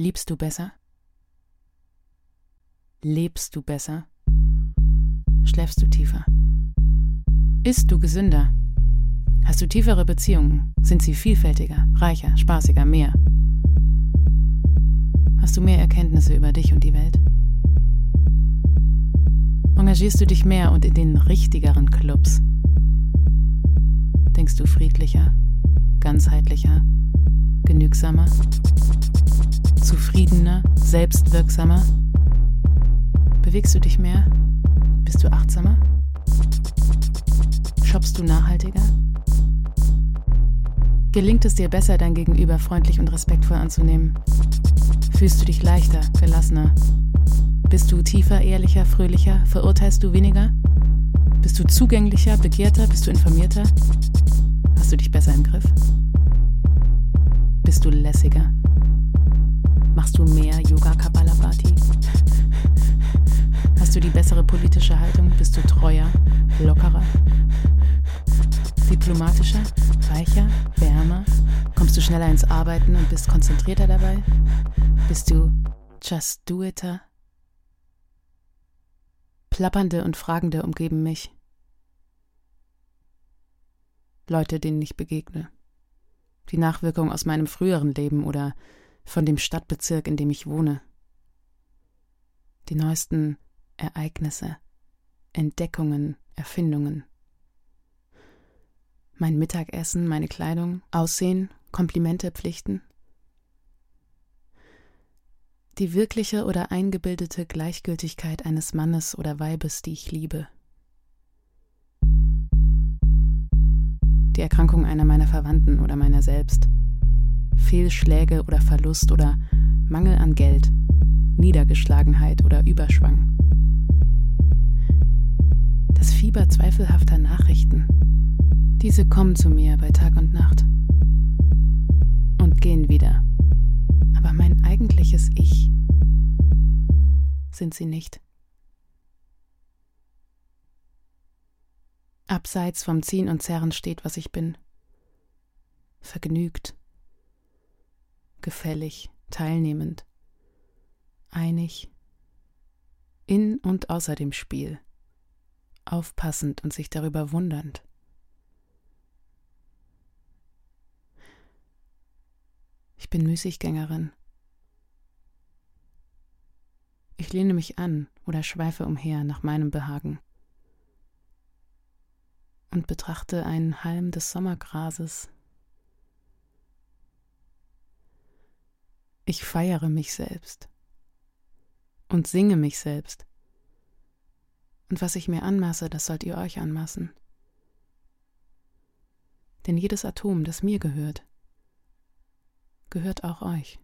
Liebst du besser? Lebst du besser? Schläfst du tiefer? Isst du gesünder? Hast du tiefere Beziehungen? Sind sie vielfältiger, reicher, spaßiger, mehr? Hast du mehr Erkenntnisse über dich und die Welt? Engagierst du dich mehr und in den richtigeren Clubs? Denkst du friedlicher, ganzheitlicher, genügsamer, zufriedener, selbstwirksamer? Bewegst du dich mehr? Bist du achtsamer? Shoppst du nachhaltiger? Gelingt es dir besser, dein Gegenüber freundlich und respektvoll anzunehmen? Fühlst du dich leichter, gelassener? Bist du tiefer, ehrlicher, fröhlicher? Verurteilst du weniger? Bist du zugänglicher, begehrter? Bist du informierter? Hast du dich besser im Griff? Bist du lässiger? Yoga Kapalabhati? Hast du die bessere politische Haltung? Bist du treuer, lockerer? Diplomatischer, weicher, wärmer? Kommst du schneller ins Arbeiten und bist konzentrierter dabei? Bist du just do iter? Plappernde und Fragende umgeben mich. Leute, denen ich begegne. Die Nachwirkung aus meinem früheren Leben oder von dem Stadtbezirk, in dem ich wohne. Die neuesten Ereignisse, Entdeckungen, Erfindungen. Mein Mittagessen, meine Kleidung, Aussehen, Komplimente, Pflichten. Die wirkliche oder eingebildete Gleichgültigkeit eines Mannes oder Weibes, die ich liebe. Die Erkrankung einer meiner Verwandten oder meiner selbst. Fehlschläge oder Verlust oder Mangel an Geld, Niedergeschlagenheit oder Überschwang. Das Fieber zweifelhafter Nachrichten. Diese kommen zu mir bei Tag und Nacht und gehen wieder. Aber mein eigentliches Ich sind sie nicht. Abseits vom Ziehen und Zerren steht, was ich bin. Vergnügt, gefällig, teilnehmend, einig, in und außer dem Spiel, aufpassend und sich darüber wundernd. Ich bin Müßiggängerin. Ich lehne mich an oder schweife umher nach meinem Behagen und betrachte einen Halm des Sommergrases Ich feiere mich selbst und singe mich selbst. Und was ich mir anmaße, das sollt ihr euch anmaßen. Denn jedes Atom, das mir gehört, gehört auch euch.